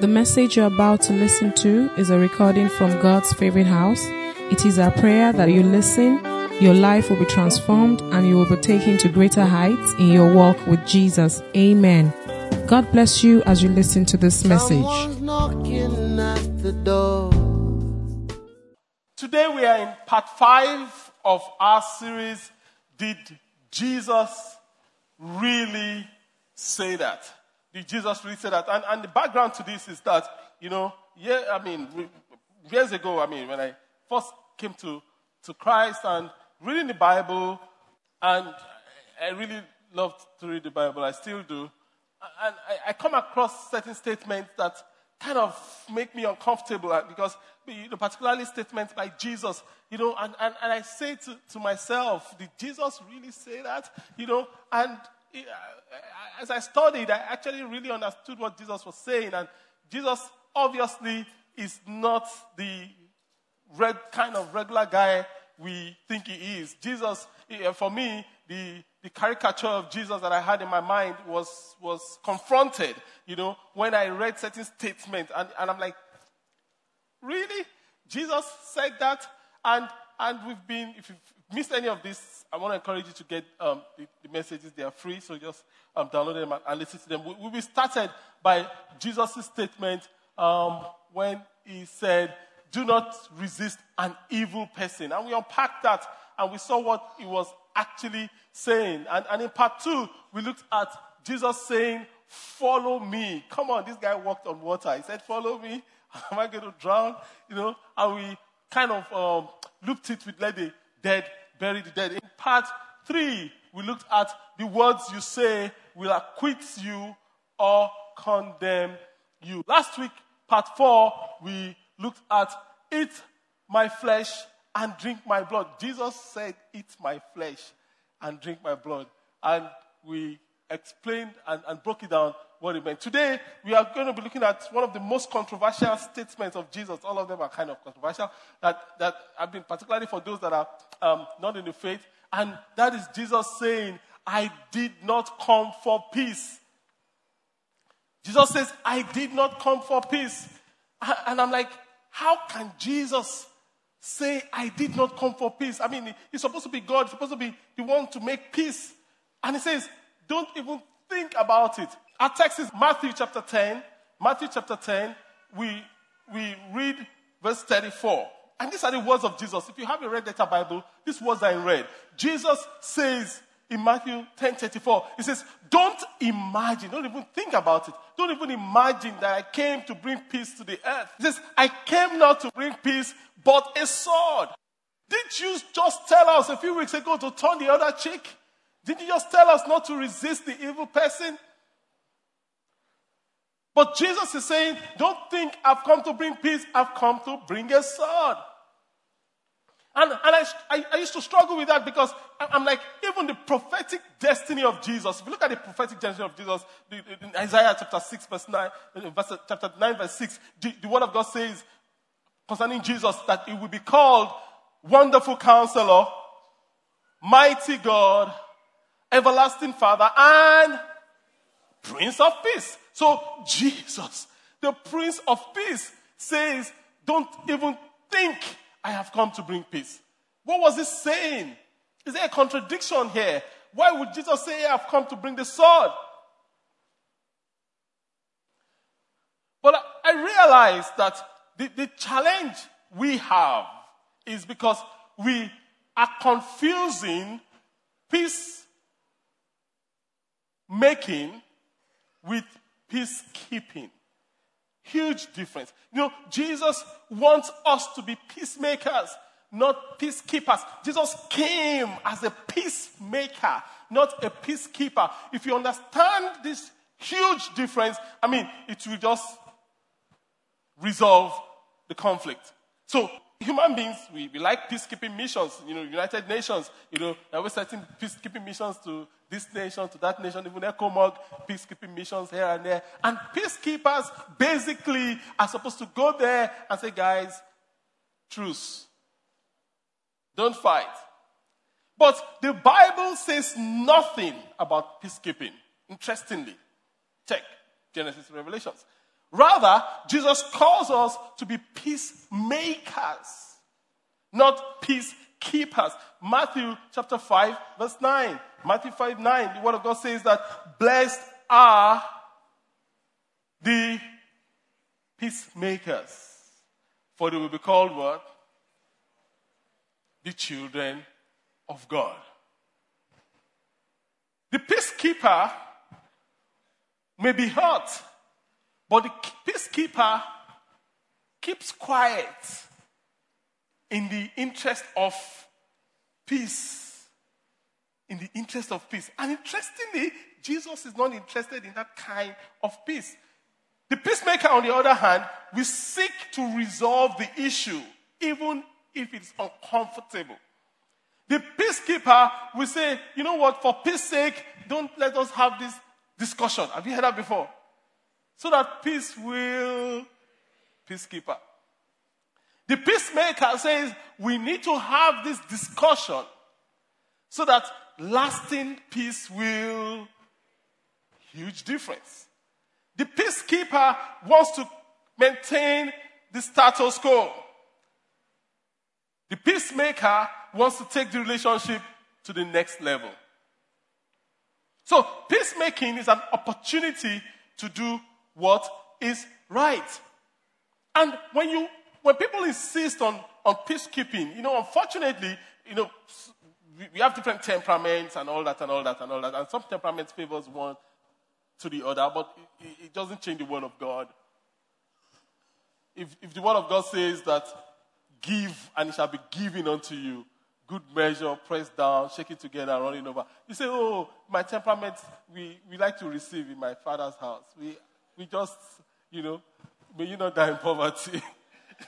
The message you're about to listen to is a recording from God's favorite house. It is our prayer that you listen, your life will be transformed, and you will be taken to greater heights in your walk with Jesus. Amen. God bless you as you listen to this message. At the door. Today we are in part five of our series, Did Jesus Really Say That? Did Jesus really say that? And, and the background to this is that, you know, yeah, I mean, years ago, I mean, when I first came to, to Christ and reading the Bible, and I really loved to read the Bible, I still do, and I, I come across certain statements that kind of make me uncomfortable uh, because, you know, particularly statements by Jesus, you know, and, and, and I say to, to myself, did Jesus really say that? You know, and as I studied, I actually really understood what Jesus was saying, and Jesus obviously is not the red kind of regular guy we think he is. Jesus, eh, for me, the, the caricature of Jesus that I had in my mind was, was confronted, you know, when I read certain statements. And, and I'm like, really? Jesus said that? And, and we've been, if you've missed any of this, I want to encourage you to get um, the, the messages. They are free, so just um, download them and, and listen to them. We, we started by Jesus' statement um, when he said, do not resist an evil person. And we unpacked that and we saw what he was actually saying. And, and in part two, we looked at Jesus saying, Follow me. Come on, this guy walked on water. He said, Follow me. Am I going to drown? You know, and we kind of um, looped it with let the dead bury the dead. In part three, we looked at the words you say will acquit you or condemn you. Last week, part four, we looked at eat my flesh and drink my blood. Jesus said, eat my flesh and drink my blood. And we explained and, and broke it down what it meant. Today, we are going to be looking at one of the most controversial statements of Jesus. All of them are kind of controversial, that, that have been particularly for those that are um, not in the faith. And that is Jesus saying, I did not come for peace. Jesus says, I did not come for peace. And I'm like, how can Jesus say, I did not come for peace? I mean, he's supposed to be God, he's supposed to be the one to make peace. And he says, don't even think about it. Our text is Matthew chapter 10. Matthew chapter 10, we, we read verse 34. And these are the words of Jesus. If you have a red letter Bible, these words are in red. Jesus says in Matthew 10 34, He says, Don't imagine, don't even think about it. Don't even imagine that I came to bring peace to the earth. He says, I came not to bring peace, but a sword. Didn't you just tell us a few weeks ago to turn the other cheek? Didn't you just tell us not to resist the evil person? But Jesus is saying, Don't think I've come to bring peace, I've come to bring a sword. And, and I, I, I, used to struggle with that because I'm like, even the prophetic destiny of Jesus, if you look at the prophetic destiny of Jesus, in Isaiah chapter 6, verse 9, uh, verse, uh, chapter 9, verse 6, the, the word of God says concerning Jesus that he will be called Wonderful Counselor, Mighty God, Everlasting Father, and Prince of Peace. So Jesus, the Prince of Peace, says, Don't even think I have come to bring peace. What was he saying? Is there a contradiction here? Why would Jesus say, I have come to bring the sword? But I realize that the, the challenge we have is because we are confusing peace making with peacekeeping. Huge difference. You know, Jesus wants us to be peacemakers, not peacekeepers. Jesus came as a peacemaker, not a peacekeeper. If you understand this huge difference, I mean, it will just resolve the conflict. So, human beings, we, we like peacekeeping missions. You know, United Nations, you know, there were certain peacekeeping missions to this nation, to that nation, even ECOMOG, peacekeeping missions here and there. And peacekeepers basically are supposed to go there and say, guys, truce. Don't fight. But the Bible says nothing about peacekeeping. Interestingly, check Genesis Revelations. Rather, Jesus calls us to be peacemakers, not peacekeepers. Matthew chapter 5, verse 9. Matthew 5, 9. The word of God says that blessed are the peacemakers, for they will be called what? The children of God. The peacekeeper may be hurt, but the peacekeeper keeps quiet in the interest of peace. In the interest of peace. And interestingly, Jesus is not interested in that kind of peace. The peacemaker, on the other hand, will seek to resolve the issue, even if it's uncomfortable. The peacekeeper will say, you know what, for peace sake, don't let us have this discussion. Have you heard that before? So that peace will, peacekeeper. The peacemaker says, we need to have this discussion so that lasting peace will, huge difference. The peacekeeper wants to maintain the status quo. The peacemaker wants to take the relationship to the next level. So, peacemaking is an opportunity to do what is right. And when you, when people insist on, on peacekeeping, you know, unfortunately, you know, we have different temperaments and all that and all that and all that. And some temperaments favors one to the other, but it, it doesn't change the word of God. If, if the word of God says that give and it shall be given unto you, good measure, press down, shake it together, running over. You say, oh, my temperament, we, we like to receive in my father's house. We, we just, you know, may you not die in poverty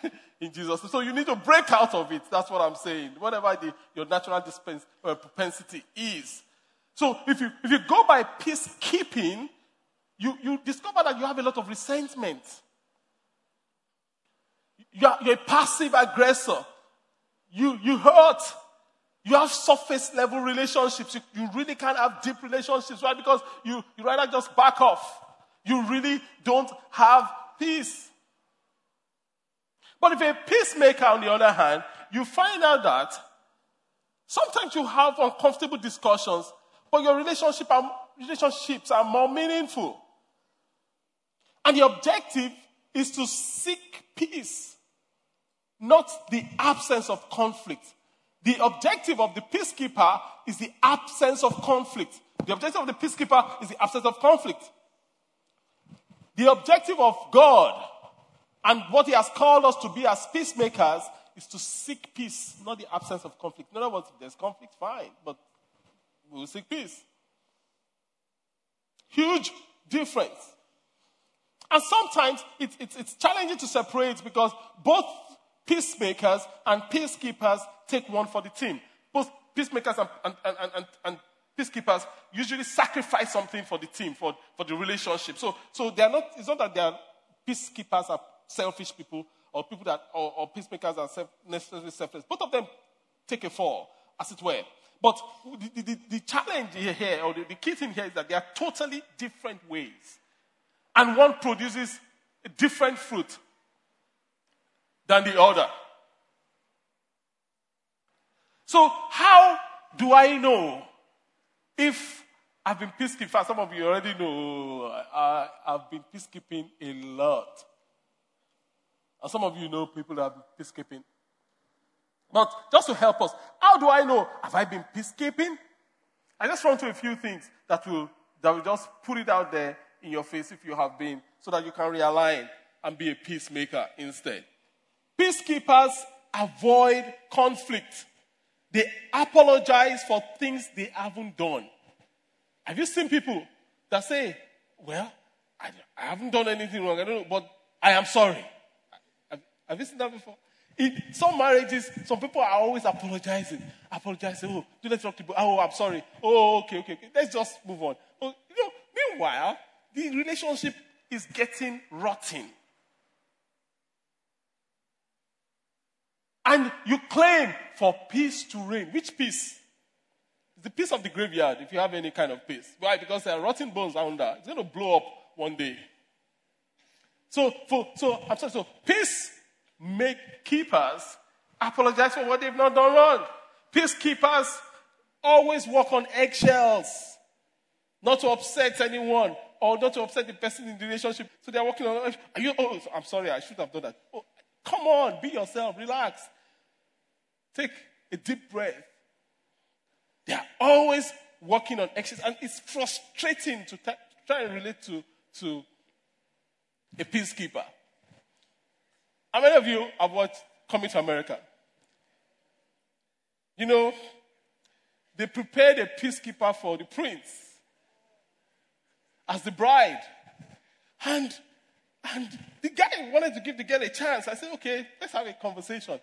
in Jesus. So you need to break out of it. That's what I'm saying. Whatever the, your natural uh, propensity is. So if you, if you go by peacekeeping, you, you discover that you have a lot of resentment. You're, you're a passive aggressor. You, you hurt. You have surface level relationships. You, you really can't have deep relationships, right? Because you, you rather just back off. You really don't have peace. But if a peacemaker, on the other hand, you find out that sometimes you have uncomfortable discussions, but your relationship are, relationships are more meaningful. And the objective is to seek peace, not the absence of conflict. The objective of the peacekeeper is the absence of conflict. The objective of the peacekeeper is the absence of conflict. The objective of God and what He has called us to be as peacemakers is to seek peace, not the absence of conflict. In other words, if there's conflict, fine, but we will seek peace. Huge difference. And sometimes it, it, it's challenging to separate because both peacemakers and peacekeepers take one for the team. Both peacemakers and, and, and, and, and peacekeepers usually sacrifice something for the team, for, for the relationship. So, so they are not, it's not that they are peacekeepers are selfish people or people that, or, or peacemakers are self, necessarily selfless. Both of them take a fall, as it were. But the, the, the challenge here, or the, the key thing here is that they are totally different ways. And one produces a different fruit than the other. So, how do I know if I've been peacekeeping? Some of you already know I, have been peacekeeping a lot. And some of you know people that have been peacekeeping. But just to help us, how do I know? Have I been peacekeeping? I just run to a few things that will, that will just put it out there in your face if you have been, so that you can realign and be a peacemaker instead. Peacekeepers avoid conflict. They apologize for things they haven't done. Have you seen people that say, Well, I, I haven't done anything wrong, I don't know, but I am sorry? Have, have you seen that before? In some marriages, some people are always apologizing. Apologizing. Oh, do let's talk to people. Oh, I'm sorry. Oh, okay, okay, okay. Let's just move on. Oh, you know, meanwhile, the relationship is getting rotten. And you claim for peace to reign. Which peace? The peace of the graveyard, if you have any kind of peace. Why? Because there are rotten bones under. It's going to blow up one day. So, for, so I'm sorry, so peace make keepers apologize for what they've not done wrong. Peacekeepers always walk on eggshells, not to upset anyone or not to upset the person in the relationship. So they're walking on. Are you? Oh, I'm sorry. I should have done that. Oh, come on, be yourself. Relax. Take a deep breath. They are always working on eggshells, and it's frustrating to t- try and relate to to a peacekeeper. How many of you have watched Coming to America? You know, they prepared a peacekeeper for the prince as the bride. And, and the guy wanted to give the girl a chance. I said, okay, let's have a conversation.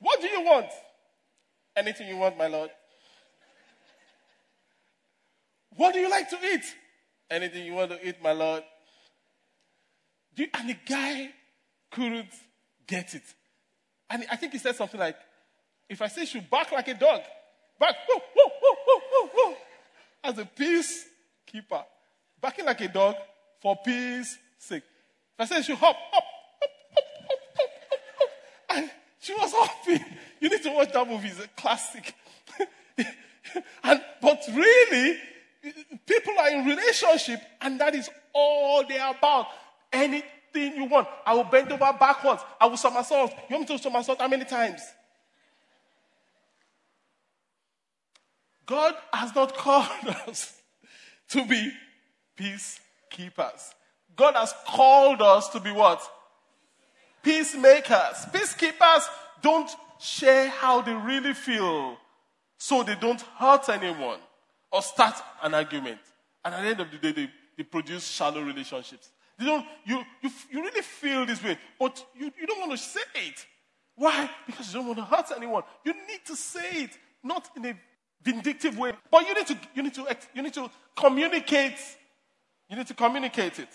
What do you want? Anything you want, my lord. What do you like to eat? Anything you want to eat, my lord. You, and the guy couldn't get it. And I think he said something like, if I say she bark like a dog, bark, whoa, whoa, whoa, whoa, whoa, whoa, as a peace keeper, barking like a dog for peace sake. If I say she hop, hop, hop, hop, hop, hop, hop, hop, and she was happy. You need to watch that movie; it's a classic. and but really, people are in relationship, and that is all they are about. Anything you want, I will bend over backwards. I will somersault. You want me to somersault how many times? God has not called us to be peacekeepers. God has called us to be what? Peacemakers. Peacekeepers don't share how they really feel so they don't hurt anyone or start an argument. And at the end of the day, they, they produce shallow relationships. They don't, you, you, you really feel this way, but you, you don't want to say it. Why? Because you don't want to hurt anyone. You need to say it, not in a vindictive way. But you need to, you need to, you need to communicate. You need to communicate it.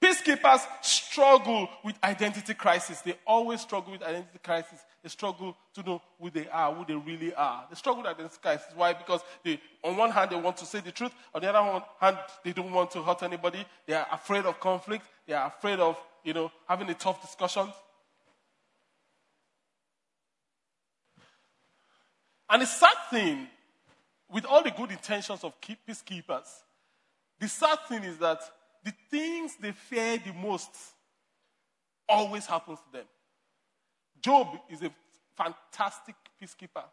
Peacekeepers struggle with identity crisis. They always struggle with identity crisis. They struggle to know who they are, who they really are. They struggle with identity crisis. Why? Because they, on one hand, they want to say the truth. On the other hand, they don't want to hurt anybody. They are afraid of conflict. They are afraid of, you know, having a tough discussion. And the sad thing, with all the good intentions of peacekeepers, the sad thing is that the things they fear the most always happens to them. Job is a fantastic peacekeeper.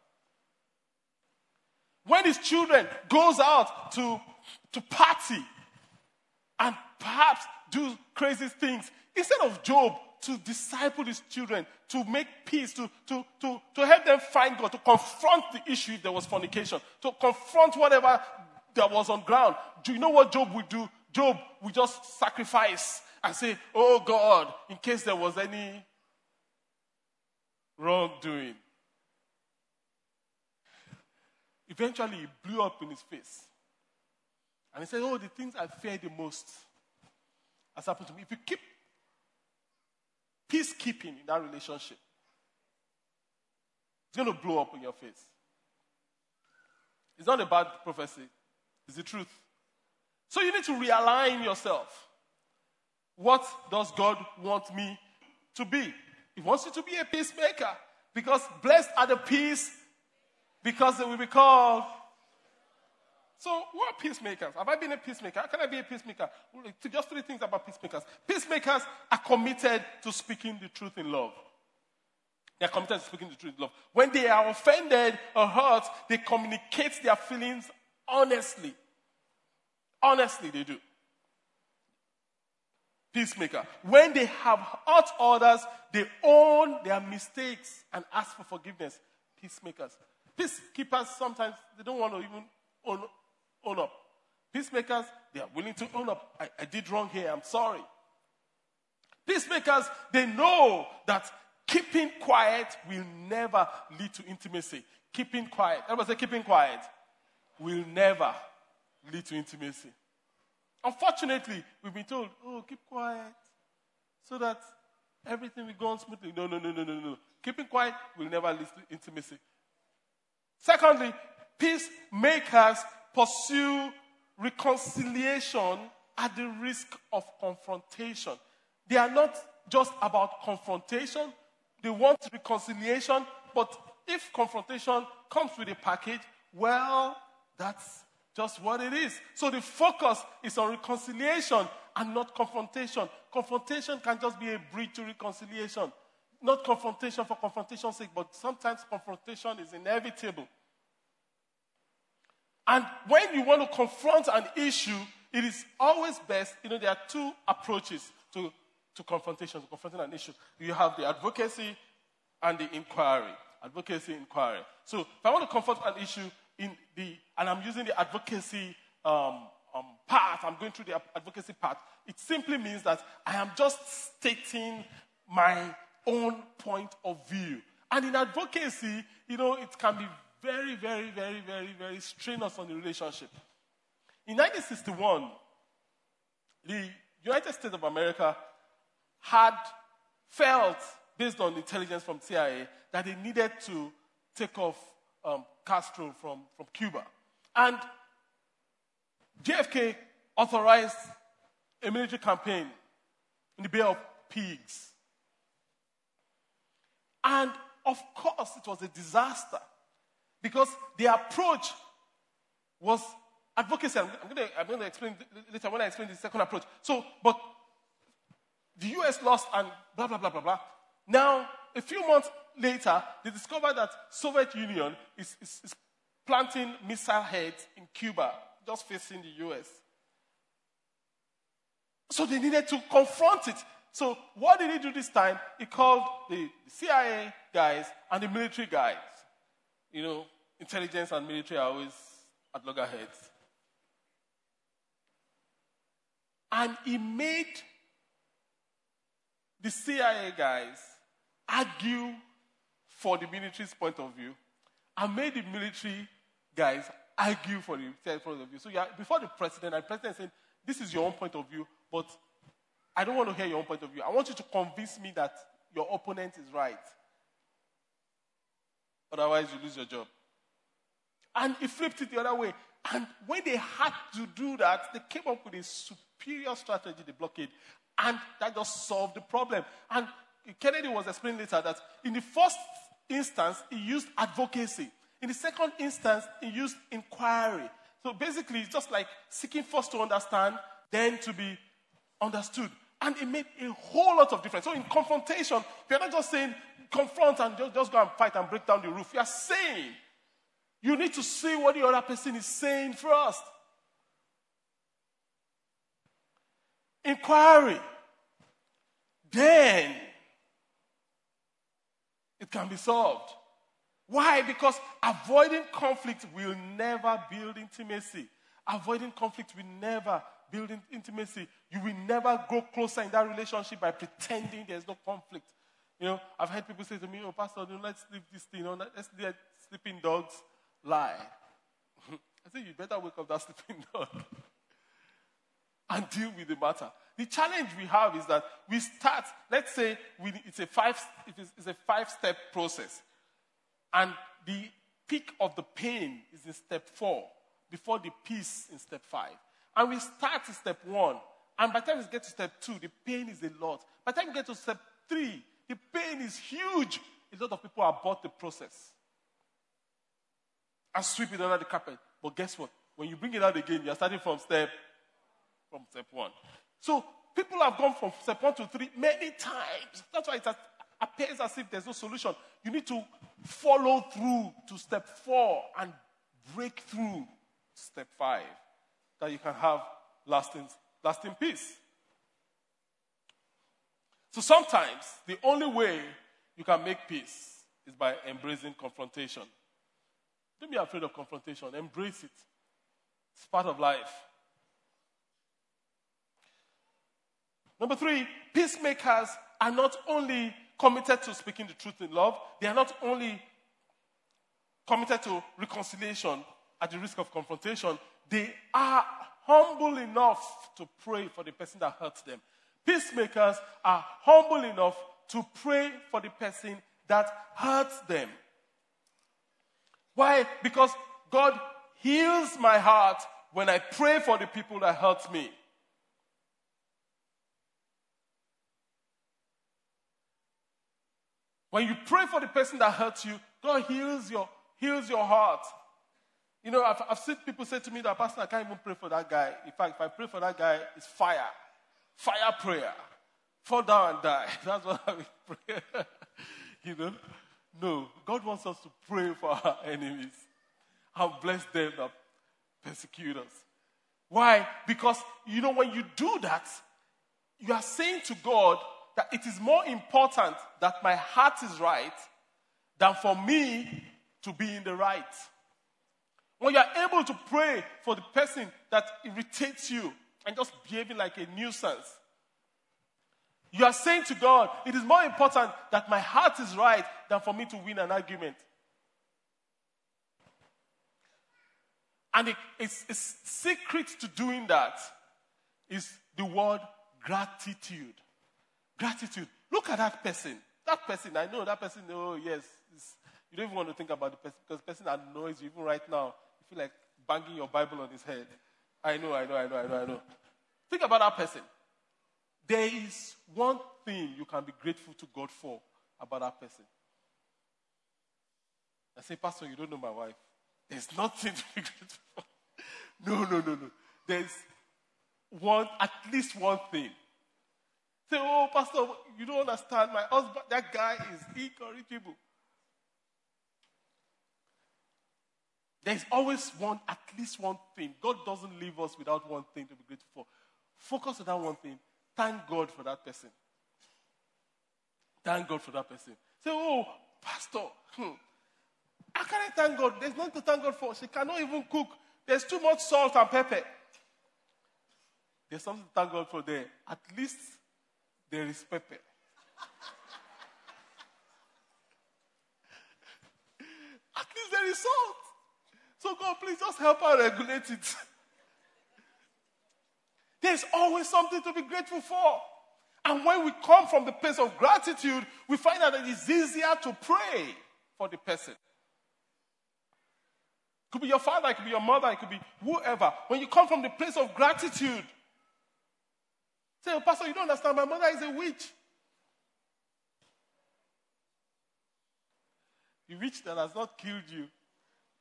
When his children goes out to, to party and perhaps do crazy things, instead of Job to disciple his children, to make peace, to, to, to, to help them find God, to confront the issue if there was fornication, to confront whatever that was on ground. Do you know what Job would do? Job would just sacrifice and say, Oh God, in case there was any wrongdoing. Eventually, he blew up in his face. And he said, Oh, the things I fear the most has happened to me. If you keep peacekeeping in that relationship, it's going to blow up in your face. It's not a bad prophecy, it's the truth. So you need to realign yourself. What does God want me to be? He wants you to be a peacemaker because blessed are the peace because they will be called. So, what are peacemakers? Have I been a peacemaker? How can I be a peacemaker? Just three things about peacemakers. Peacemakers are committed to speaking the truth in love. They are committed to speaking the truth in love. When they are offended or hurt, they communicate their feelings honestly. Honestly, they do. Peacemaker. When they have hurt others, they own their mistakes and ask for forgiveness. Peacemakers. Peacekeepers sometimes they don't want to even own, own up. Peacemakers, they are willing to own up. I, I did wrong here. I'm sorry. Peacemakers, they know that keeping quiet will never lead to intimacy. Keeping quiet. Everybody say keeping quiet will never lead to intimacy. Unfortunately, we've been told, oh, keep quiet so that everything will go on smoothly. No, no, no, no, no, no. Keeping quiet will never lead to intimacy. Secondly, peacemakers pursue reconciliation at the risk of confrontation. They are not just about confrontation, they want reconciliation, but if confrontation comes with a package, well, that's just what it is. So the focus is on reconciliation and not confrontation. Confrontation can just be a bridge to reconciliation. Not confrontation for confrontation's sake, but sometimes confrontation is inevitable. And when you want to confront an issue, it is always best, you know, there are two approaches to, to confrontation, to confronting an issue. You have the advocacy and the inquiry. Advocacy, inquiry. So if I want to confront an issue in the, and I'm using the advocacy um, um, part, I'm going through the advocacy part, it simply means that I am just stating my own point of view. And in advocacy, you know, it can be very, very, very, very, very strenuous on the relationship. In 1961, the United States of America had felt, based on intelligence from CIA, that they needed to take off um, Castro from, from Cuba. And JFK authorized a military campaign in the Bay of Pigs. And of course, it was a disaster because the approach was advocacy. I'm, going I'm to explain later when I explain the second approach. So, but the US lost and blah, blah, blah, blah, blah. Now, a few months later, they discovered that Soviet Union is, is, is planting missile heads in Cuba, just facing the US. So they needed to confront it. So what did he do this time? He called the CIA guys and the military guys. You know, intelligence and military are always at loggerheads. And he made the CIA guys argue for the military's point of view and made the military guys argue for the point of view. So yeah, before the president, and the president saying, this is your own point of view, but I don't want to hear your own point of view. I want you to convince me that your opponent is right. Otherwise, you lose your job. And he flipped it the other way. And when they had to do that, they came up with a superior strategy, the blockade. And that just solved the problem. And Kennedy was explaining later that in the first instance, he used advocacy. In the second instance, he used inquiry. So basically, it's just like seeking first to understand, then to be understood. And it made a whole lot of difference. So in confrontation, you're not just saying confront and just, just go and fight and break down the roof. You're saying you need to see what the other person is saying first. Inquiry. Then it can be solved. Why? Because avoiding conflict will never build intimacy. Avoiding conflict will never build intimacy. You will never grow closer in that relationship by pretending there's no conflict. You know, I've heard people say to me, "Oh, Pastor, let's leave this thing. Know, let's let sleeping dogs lie." I say, "You better wake up that sleeping dog and deal with the matter." The challenge we have is that we start. Let's say it's a five. It's a five-step process, and the peak of the pain is in step four, before the peace in step five. And we start in step one. And by the time we get to step two, the pain is a lot. By the time we get to step three, the pain is huge. A lot of people abort the process and sweep it under the carpet. But guess what? When you bring it out again, you're starting from step from step one. So people have gone from step one to three many times. That's why it appears as if there's no solution. You need to follow through to step four and break through step five that you can have lasting, lasting peace. So sometimes the only way you can make peace is by embracing confrontation. Don't be afraid of confrontation, embrace it. It's part of life. Number three, peacemakers are not only committed to speaking the truth in love, they are not only committed to reconciliation at the risk of confrontation, they are humble enough to pray for the person that hurts them. Peacemakers are humble enough to pray for the person that hurts them. Why? Because God heals my heart when I pray for the people that hurt me. When you pray for the person that hurts you, God heals your, heals your heart. You know, I've, I've seen people say to me that, Pastor, I can't even pray for that guy. In fact, if I pray for that guy, it's fire. Fire prayer. Fall down and die. That's what I will pray. you know? No. God wants us to pray for our enemies and bless them that persecute us. Why? Because, you know, when you do that, you are saying to God that it is more important that my heart is right than for me to be in the right. When you are able to pray for the person that irritates you and just behaving like a nuisance, you are saying to God, it is more important that my heart is right than for me to win an argument. And it, it's, it's secret to doing that is the word gratitude. Gratitude. Look at that person. That person, I know that person, oh, yes. You don't even want to think about the person because the person annoys you. Even right now, you feel like banging your Bible on his head. I know, I know, I know, I know, I know. Think about that person. There is one thing you can be grateful to God for about that person. I say, Pastor, you don't know my wife. There's nothing to be grateful for. No, no, no, no. There's one, at least one thing. Say, oh, Pastor, you don't understand. My husband, that guy is incorrigible. There's always one, at least one thing. God doesn't leave us without one thing to be grateful for. Focus on that one thing. Thank God for that person. Thank God for that person. Say, oh, Pastor, hmm, how can I thank God? There's nothing to thank God for. She cannot even cook. There's too much salt and pepper. There's something to thank God for there. At least there is pepper. At least there is salt. So God, please just help her regulate it. There's always something to be grateful for. And when we come from the place of gratitude, we find that it's easier to pray for the person. It could be your father, it could be your mother, it could be whoever. When you come from the place of gratitude, say, oh, Pastor, you don't understand. My mother is a witch. The witch that has not killed you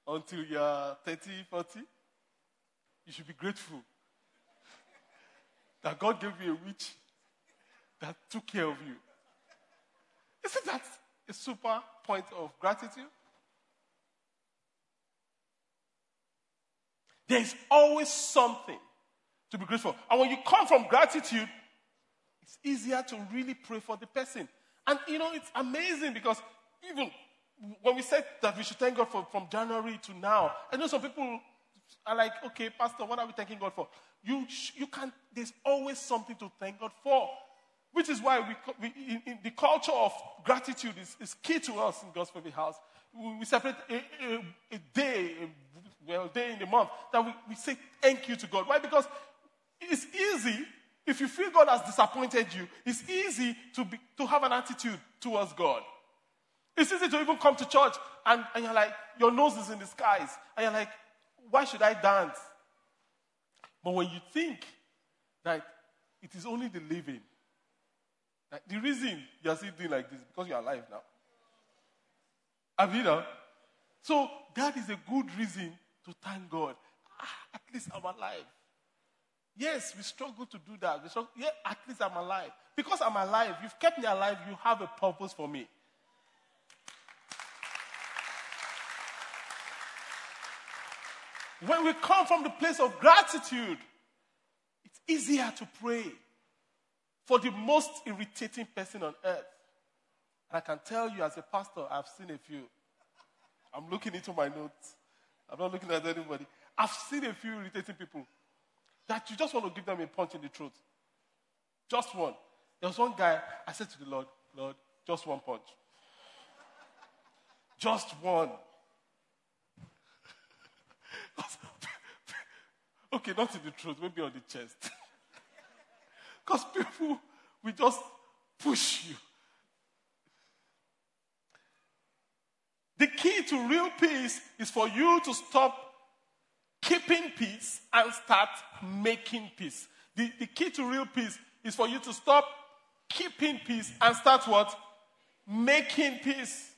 until you're 30, 40, you should be grateful that God gave you a witch that took care of you. Isn't that a super point of gratitude? There is always something to be grateful. And when you come from gratitude, it's easier to really pray for the person. And you know, it's amazing because even when we said that we should thank God for from January to now, I know some people are like, okay, Pastor, what are we thanking God for? You, you can, there's always something to thank God for. Which is why we, we in, in the culture of gratitude is, is, key to us in God's Baby House. We, we separate a, a, a day, a, well, day in the month that we, we say thank you to God. Why? Because it's easy if you feel God has disappointed you, it's easy to, be, to have an attitude towards God. It's easy to even come to church and, and you're like, your nose is in the skies. And you're like, why should I dance? But when you think that it is only the living, the reason you are still doing like this because you are alive now. Have you know? So that is a good reason to thank God. Ah, at least I'm alive. Yes, we struggle to do that. We struggle, yeah, at least I'm alive. Because I'm alive, you've kept me alive, you have a purpose for me. When we come from the place of gratitude, it's easier to pray for the most irritating person on earth. And I can tell you, as a pastor, I've seen a few. I'm looking into my notes. I'm not looking at anybody. I've seen a few irritating people that you just want to give them a punch in the throat. Just one. There was one guy, I said to the Lord, Lord, just one punch. just one. okay, not in the throat, maybe on the chest. Because people will just push you. The key to real peace is for you to stop keeping peace and start making peace. The, the key to real peace is for you to stop keeping peace and start what? making peace.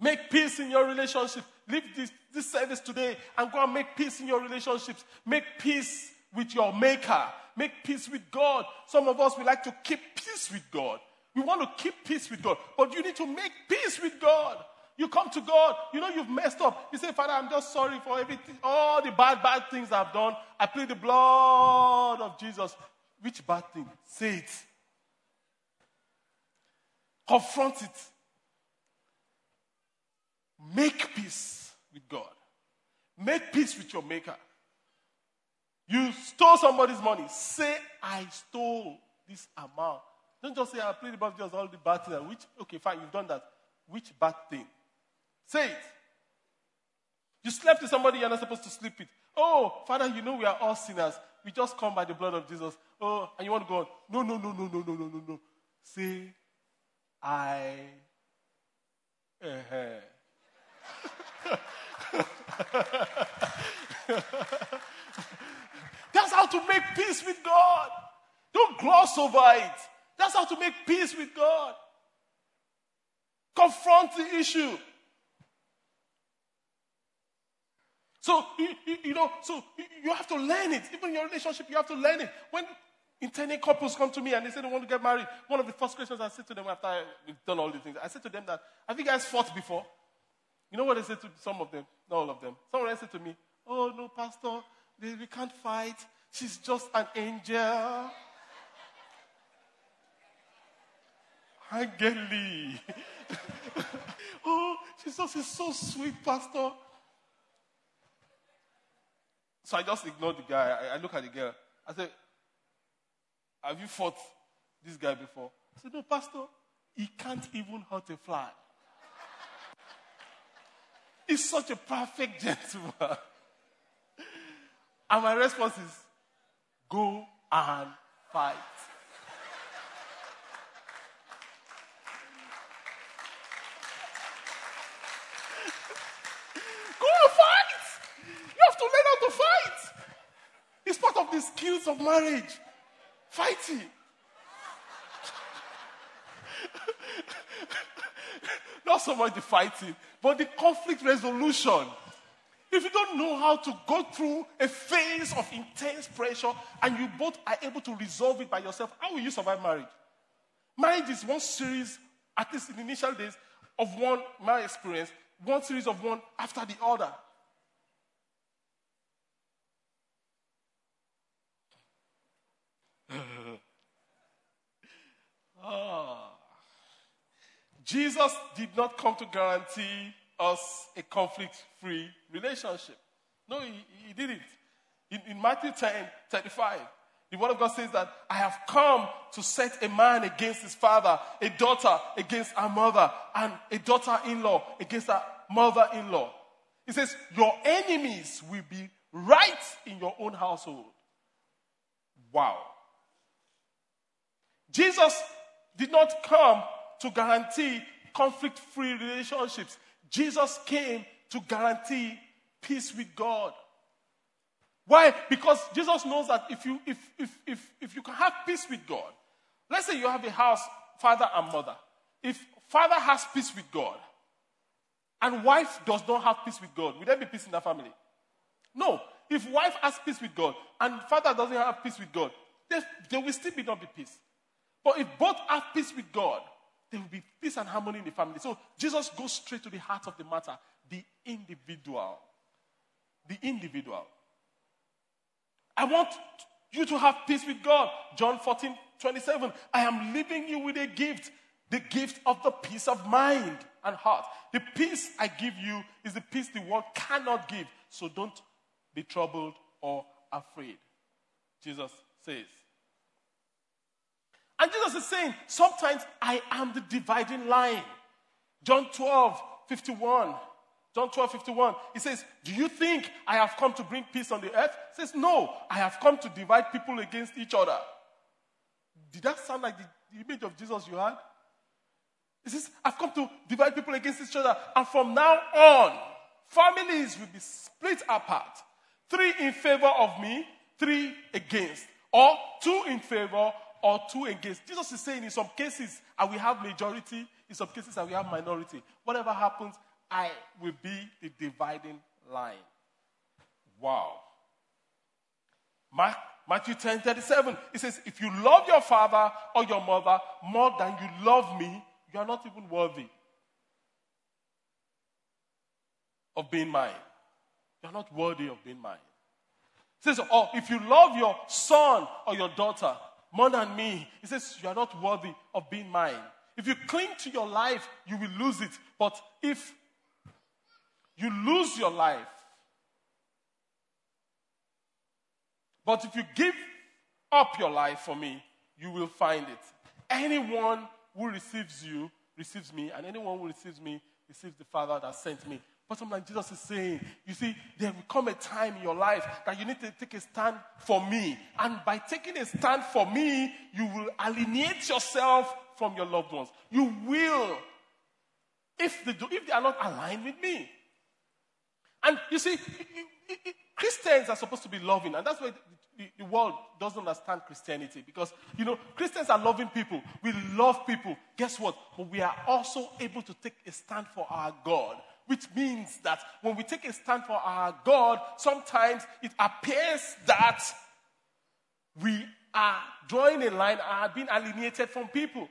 Make peace in your relationship. Leave this, this service today and go and make peace in your relationships. Make peace with your maker. Make peace with God. Some of us, we like to keep peace with God. We want to keep peace with God. But you need to make peace with God. You come to God, you know you've messed up. You say, Father, I'm just sorry for everything, all the bad, bad things I've done. I plead the blood of Jesus. Which bad thing? Say it. Confront it. Make peace with God. Make peace with your maker. You stole somebody's money. Say, I stole this amount. Don't just say, I plead the blood of Jesus, all the bad things. Which, okay, fine, you've done that. Which bad thing? Say it. You slept with somebody you're not supposed to sleep with. Oh, Father, you know we are all sinners. We just come by the blood of Jesus. Oh, and you want to go on. No, no, no, no, no, no, no, no, no. Say, I. Uh-huh. That's how to make peace with God. Don't gloss over it. That's how to make peace with God. Confront the issue. So, you, you, know, so you have to learn it. Even your relationship, you have to learn it. When intending couples come to me and they say they want to get married, one of the first questions I say to them after we've done all these things, I say to them that, have you guys fought before? You know what they say to some of them? Not all of them. Someone said to me, oh, no, pastor, we can't fight. She's just an angel. Angeli. oh, she's just she's so sweet, pastor. So I just ignored the guy. I, I look at the girl. I said, Have you fought this guy before? I said, No, Pastor, he can't even hurt a fly. He's such a perfect gentleman. And my response is, Go and fight. The of marriage. Fighting. Not so much the fighting, but the conflict resolution. If you don't know how to go through a phase of intense pressure and you both are able to resolve it by yourself, how will you survive marriage? Marriage is one series, at least in the initial days, of one, my experience, one series of one after the other. Oh. Jesus did not come to guarantee us a conflict free relationship. No, he, he didn't. In, in Matthew 10 35, the Word of God says that I have come to set a man against his father, a daughter against her mother, and a daughter in law against her mother in law. He says, Your enemies will be right in your own household. Wow. Jesus did not come to guarantee conflict free relationships. Jesus came to guarantee peace with God. Why? Because Jesus knows that if you, if, if, if, if you can have peace with God, let's say you have a house, father and mother. If father has peace with God and wife does not have peace with God, will there be peace in that family? No. If wife has peace with God and father doesn't have peace with God, there, there will still be not be peace. But if both have peace with God, there will be peace and harmony in the family. So Jesus goes straight to the heart of the matter the individual. The individual. I want you to have peace with God. John 14, 27. I am leaving you with a gift the gift of the peace of mind and heart. The peace I give you is the peace the world cannot give. So don't be troubled or afraid. Jesus says. And Jesus is saying, sometimes I am the dividing line. John 12, 51. John 12, 51. He says, Do you think I have come to bring peace on the earth? He says, No, I have come to divide people against each other. Did that sound like the, the image of Jesus you had? He says, I've come to divide people against each other. And from now on, families will be split apart. Three in favor of me, three against. Or two in favor, or two against. Jesus is saying in some cases I will have majority, in some cases I will have minority. Whatever happens, I will be the dividing line. Wow. Mark, Matthew 10 37, it says, If you love your father or your mother more than you love me, you are not even worthy of being mine. You are not worthy of being mine. It says, or if you love your son or your daughter more than me, he says, you are not worthy of being mine. If you cling to your life, you will lose it. But if you lose your life, but if you give up your life for me, you will find it. Anyone who receives you receives me, and anyone who receives me receives the Father that sent me. Bottom line, Jesus is saying, you see, there will come a time in your life that you need to take a stand for me. And by taking a stand for me, you will alienate yourself from your loved ones. You will, if they, do, if they are not aligned with me. And you see, Christians are supposed to be loving, and that's why the, the, world doesn't understand Christianity because, you know, Christians are loving people. We love people. Guess what? But we are also able to take a stand for our God which means that when we take a stand for our God, sometimes it appears that we are drawing a line and are being alienated from people.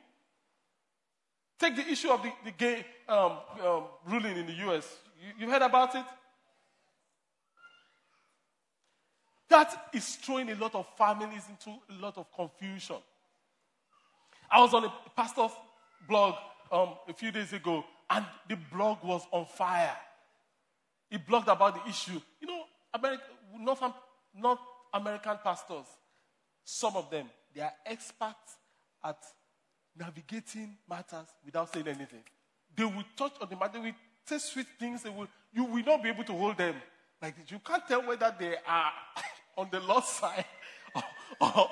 Take the issue of the, the gay um, um, ruling in the US. You, you heard about it? That is throwing a lot of families into a lot of confusion. I was on a pastor's blog um, a few days ago, and the blog was on fire. He blogged about the issue. You know, America, North, North American pastors, some of them, they are experts at navigating matters without saying anything. They will touch on the matter, they will say sweet things, they will, you will not be able to hold them. Like You can't tell whether they are on the Lord's side or,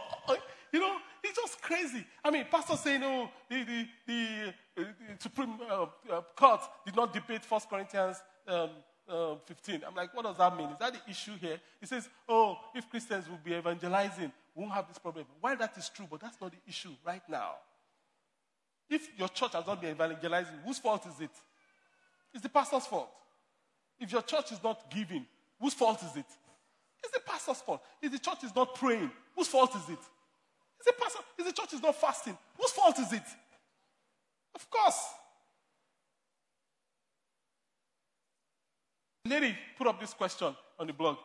you know, it's just crazy. I mean, pastor saying, oh, the, the, the, the Supreme uh, uh, Court did not debate 1 Corinthians um, uh, 15. I'm like, what does that mean? Is that the issue here? He says, oh, if Christians will be evangelizing, we won't have this problem. While that is true, but that's not the issue right now. If your church has not been evangelizing, whose fault is it? It's the pastor's fault. If your church is not giving, whose fault is it? It's the pastor's fault. If the church is not praying, whose fault is it? Is the pastor, is the church is not fasting? Whose fault is it? Of course. lady put up this question on the blog.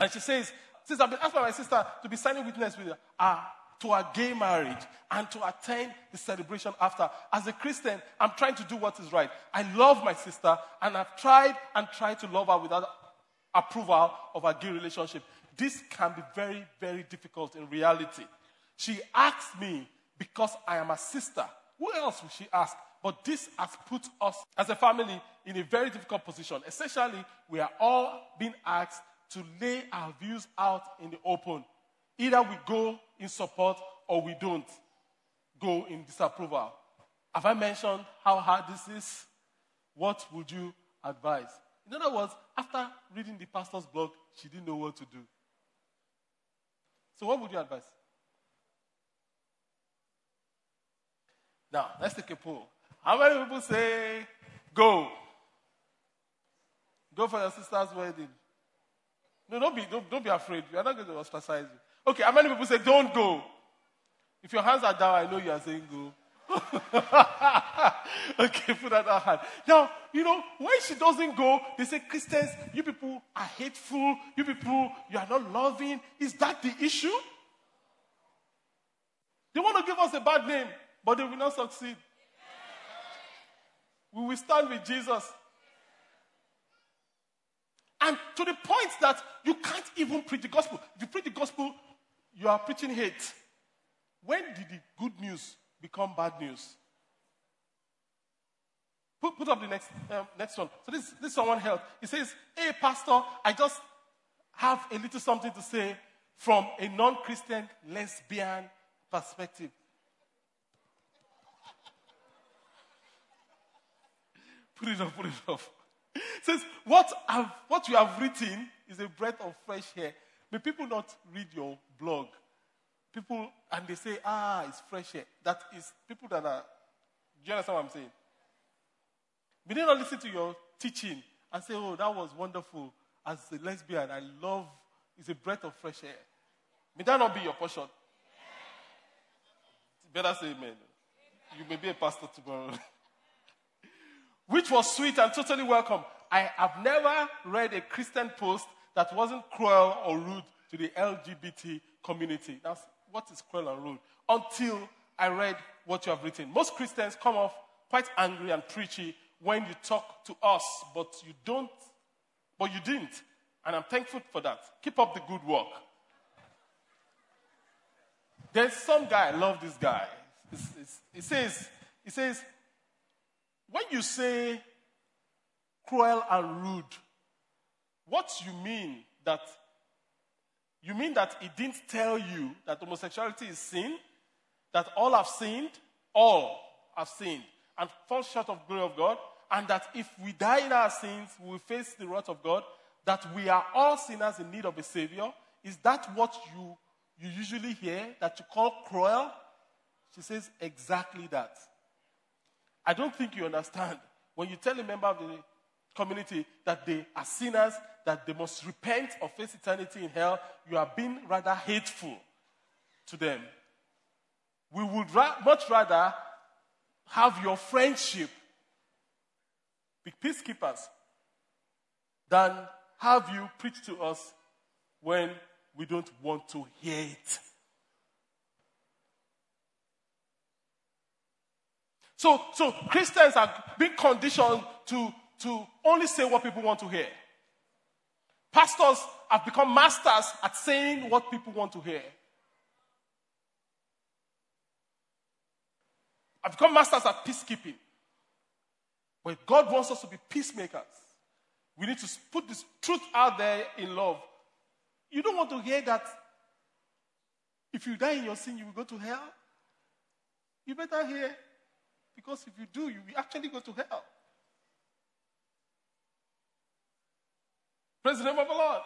And she says, Since I've been asked by my sister to be signing witness with her uh, to a gay marriage and to attend the celebration after. As a Christian, I'm trying to do what is right. I love my sister and I've tried and tried to love her without approval of our gay relationship. This can be very, very difficult in reality. She asked me because I am a sister. Who else would she ask? But this has put us as a family in a very difficult position. Essentially, we are all being asked to lay our views out in the open. Either we go in support or we don't go in disapproval. Have I mentioned how hard this is? What would you advise? In other words, after reading the pastor's blog, she didn't know what to do. So, what would you advise? Now, let's take a poll. How many people say go? Go for your sister's wedding. No, don't be, don't, don't be afraid. We are not going to ostracize you. Okay, how many people say don't go? If your hands are down, I know you are saying go. okay, put that hand. Now, you know, when she doesn't go, they say, Christians, you people are hateful. You people, you are not loving. Is that the issue? They want to give us a bad name but they will not succeed. We will stand with Jesus. And to the point that you can't even preach the gospel. If you preach the gospel, you are preaching hate. When did the good news become bad news? Put, put up the next, um, next one. So this, this someone help. He says, Hey, Pastor, I just have a little something to say from a non Christian lesbian perspective. Put it up, put it up. says, what, I've, what you have written is a breath of fresh air. May people not read your blog people, and they say, ah, it's fresh air. That is people that are, do you understand what I'm saying? We did not listen to your teaching and say, oh, that was wonderful. As a lesbian, I love, it's a breath of fresh air. May that not be your portion? Better say amen. You may be a pastor tomorrow. Which was sweet and totally welcome. I have never read a Christian post that wasn't cruel or rude to the LGBT community. That's what is cruel and rude. Until I read what you have written. Most Christians come off quite angry and preachy when you talk to us, but you don't, but you didn't. And I'm thankful for that. Keep up the good work. There's some guy, I love this guy. He says, he says, when you say cruel and rude, what you mean that you mean that it didn't tell you that homosexuality is sin, that all have sinned, all have sinned, and fall short of glory of God, and that if we die in our sins, we will face the wrath of God, that we are all sinners in need of a savior. Is that what you, you usually hear that you call cruel? She says exactly that. I don't think you understand. When you tell a member of the community that they are sinners, that they must repent or face eternity in hell, you are being rather hateful to them. We would ra- much rather have your friendship, be peacekeepers, than have you preach to us when we don't want to hear it. So, so Christians are being conditioned to, to only say what people want to hear. Pastors have become masters at saying what people want to hear. I've become masters at peacekeeping. But God wants us to be peacemakers. We need to put this truth out there in love. You don't want to hear that if you die in your sin, you will go to hell. You better hear because if you do, you actually go to hell. Praise the name of the Lord.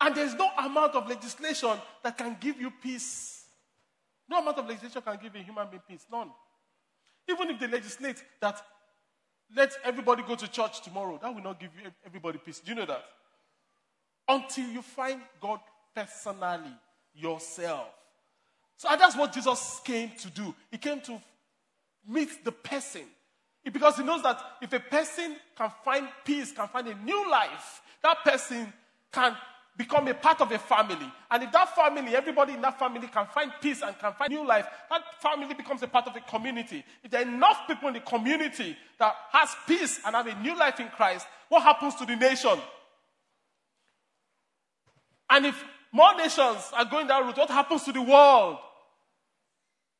And there's no amount of legislation that can give you peace. No amount of legislation can give a human being peace. None. Even if they legislate that let everybody go to church tomorrow, that will not give everybody peace. Do you know that? Until you find God personally, yourself. So that's what Jesus came to do. He came to meet the person. Because he knows that if a person can find peace, can find a new life, that person can become a part of a family. And if that family, everybody in that family can find peace and can find new life, that family becomes a part of a community. If there are enough people in the community that has peace and have a new life in Christ, what happens to the nation? And if more nations are going that route, what happens to the world?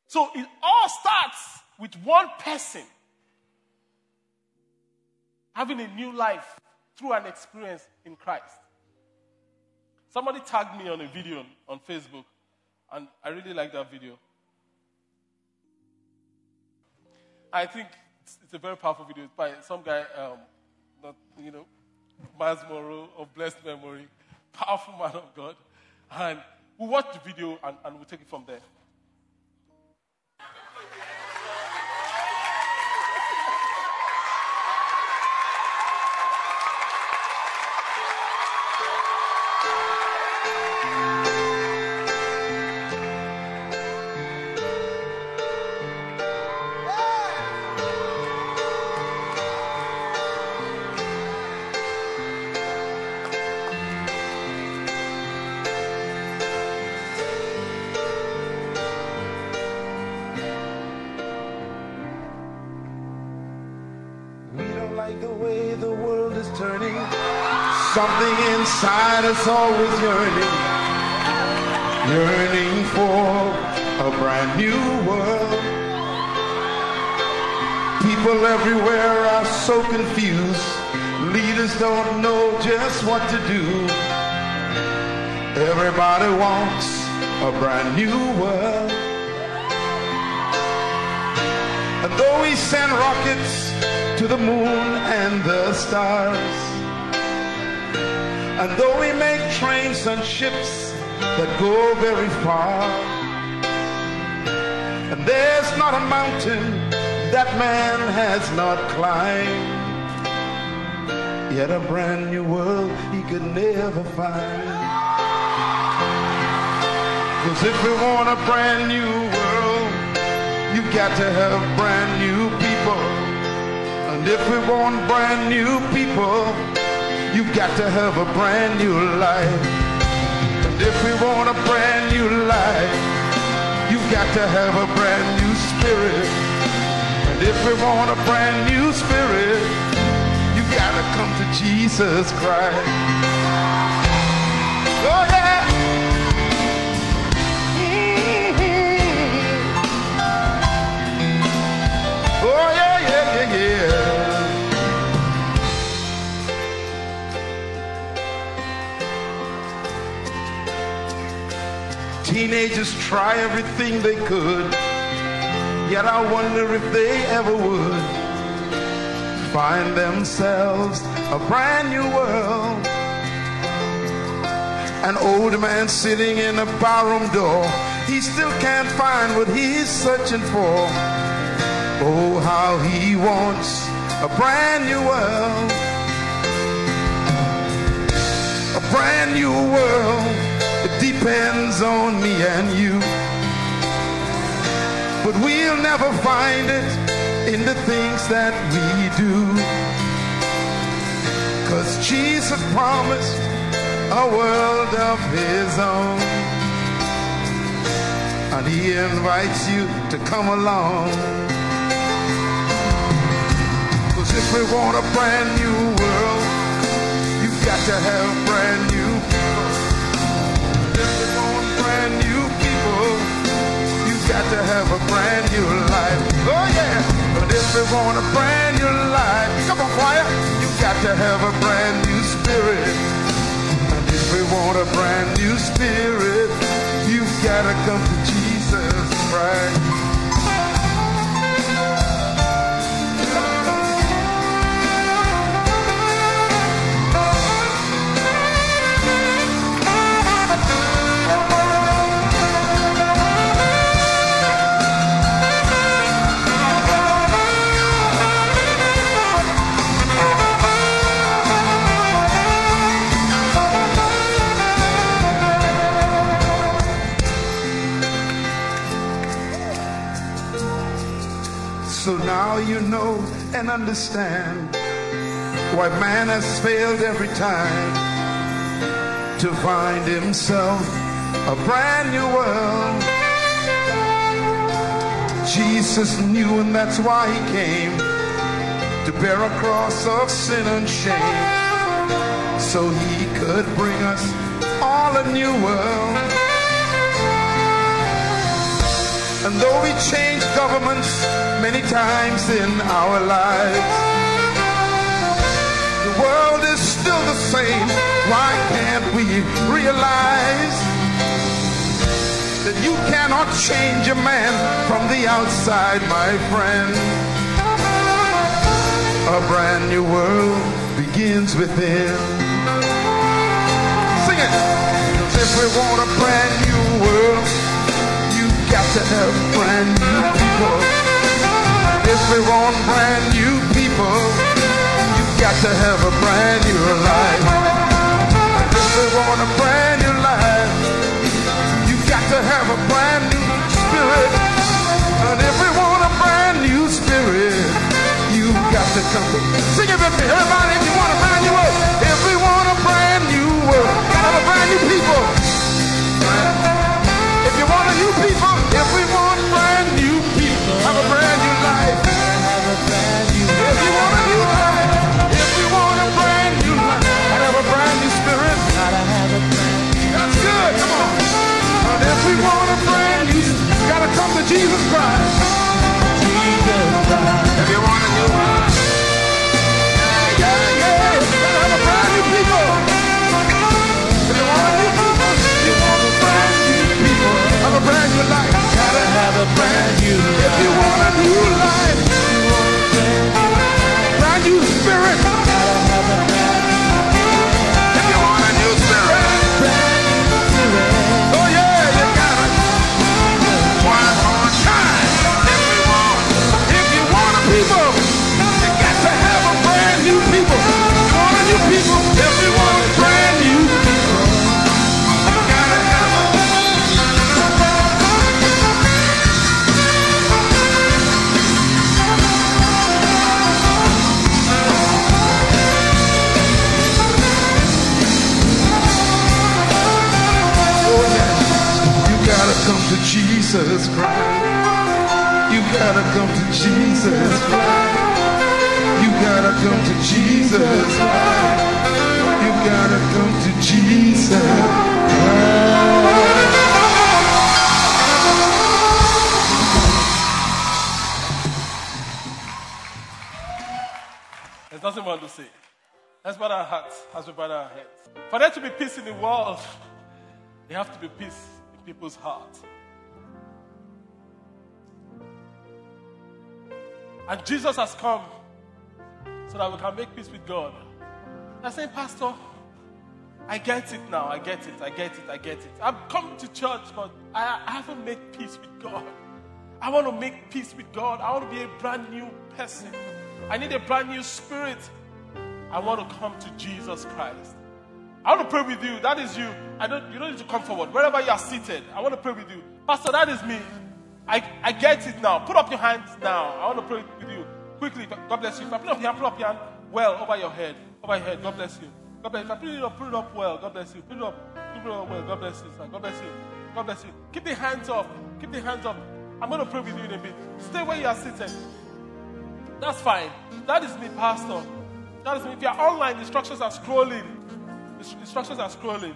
So it all starts with one person having a new life through an experience in Christ. Somebody tagged me on a video on Facebook, and I really like that video. I think it's, a very powerful video. It's by some guy, um, not, you know, Myles Munroe of blessed memory, powerful man of God. And we'll watch the video and, and we'll take it from there. Inside us always yearning, yearning for a brand new world. People everywhere are so confused. Leaders don't know just what to do. Everybody wants a brand new world. And though we send rockets to the moon and the stars, and though we make trains and ships that go very far. And there's not a mountain that man has not climbed. Yet a brand new world he could never find. Cause if we want a brand new world, you've got to have brand new people. And if we want brand new people, you got to have a brand new life. And if we want a brand new life, you've got to have a brand new spirit. And if we want a brand new spirit, you've gotta come to Jesus Christ. Oh yeah. Teenagers try everything they could, yet I wonder if they ever would find themselves a brand new world. An old man sitting in a barroom door, he still can't find what he's searching for. Oh, how he wants a brand new world. A brand new world. Depends on me and you. But we'll never find it in the things that we do. Cause Jesus promised a world of his own. And he invites you to come along. Cause if we want a brand new world, you've got to have brand new got to have a brand new life. Oh yeah. But if we want a brand new life, come on choir, you've got to have a brand new spirit. And if we want a brand new spirit, you've got to come to Jesus Christ. Understand why man has failed every time to find himself a brand new world. Jesus knew, and that's why he came to bear a cross of sin and shame so he could bring us all a new world. And though we change governments many times in our lives, the world is still the same. Why can't we realize that you cannot change a man from the outside, my friend? A brand new world begins within. Sing it. if we want a brand new world, have brand new people. If we want brand new people, you've got to have a brand new life. If we want a brand new life, you've got to have a brand new you Jesus Christ. You gotta come to Jesus Christ. You gotta come to Jesus Christ. You gotta come to Jesus Christ. There's nothing more to say. Let's bow our hearts as we bow our heads. For there to be peace in the world, there have to be peace in people's hearts. And Jesus has come so that we can make peace with God. I say, Pastor, I get it now. I get it. I get it. I get it. I've come to church, but I, I haven't made peace with God. I want to make peace with God. I want to be a brand new person. I need a brand new spirit. I want to come to Jesus Christ. I want to pray with you. That is you. I don't, you don't need to come forward. Wherever you are seated, I want to pray with you. Pastor, that is me. I, I get it now. Put up your hands now. I want to pray with you. Quickly. God bless you. If I put up your hand, put up your hand well over your head. Over your head. God bless you. God bless you. If I put it up, put it up well. God bless you. Put it up. Put it up well. God bless you. God bless you. God bless you. Keep the hands up. Keep the hands up. I'm going to pray with you in a bit. Stay where you are seated. That's fine. That is me, Pastor. That is me. If you are online, instructions are scrolling. Instructions are scrolling.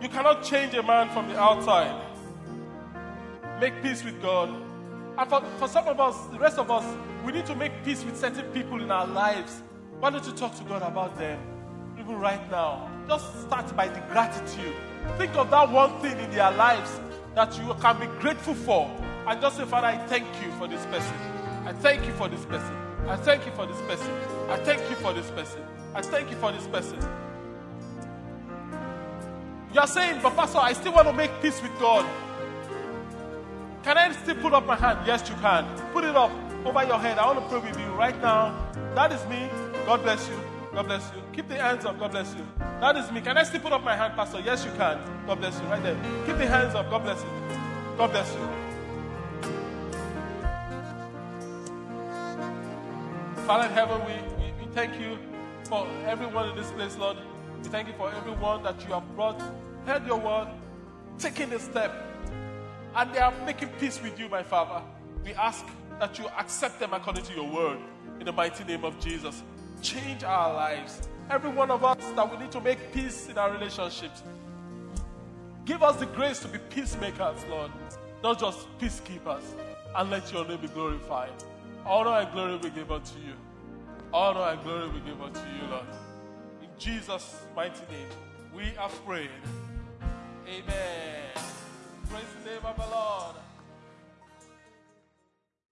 You cannot change a man from the outside. Make peace with God. And for, for some of us, the rest of us, we need to make peace with certain people in our lives. Why don't you talk to God about them? Even right now. Just start by the gratitude. Think of that one thing in their lives that you can be grateful for. And just say, Father, I thank you for this person. I thank you for this person. I thank you for this person. I thank you for this person. I thank you for this person. You are saying, but Pastor, I still want to make peace with God. Can I still put up my hand? Yes, you can. Put it up over your head. I want to pray with you right now. That is me. God bless you. God bless you. Keep the hands up. God bless you. That is me. Can I still put up my hand, Pastor? Yes, you can. God bless you. Right there. Keep the hands up. God bless you. God bless you. Father in heaven, we, we, we thank you for everyone in this place, Lord. We thank you for everyone that you have brought, heard your word, taking a step, and they are making peace with you, my Father. We ask that you accept them according to your word in the mighty name of Jesus. Change our lives. Every one of us that we need to make peace in our relationships. Give us the grace to be peacemakers, Lord, not just peacekeepers, and let your name be glorified. Honor and glory we give unto you. Honor and glory we give unto you, Lord. In Jesus' mighty name, we are praying. Amen. Praise the name of the Lord.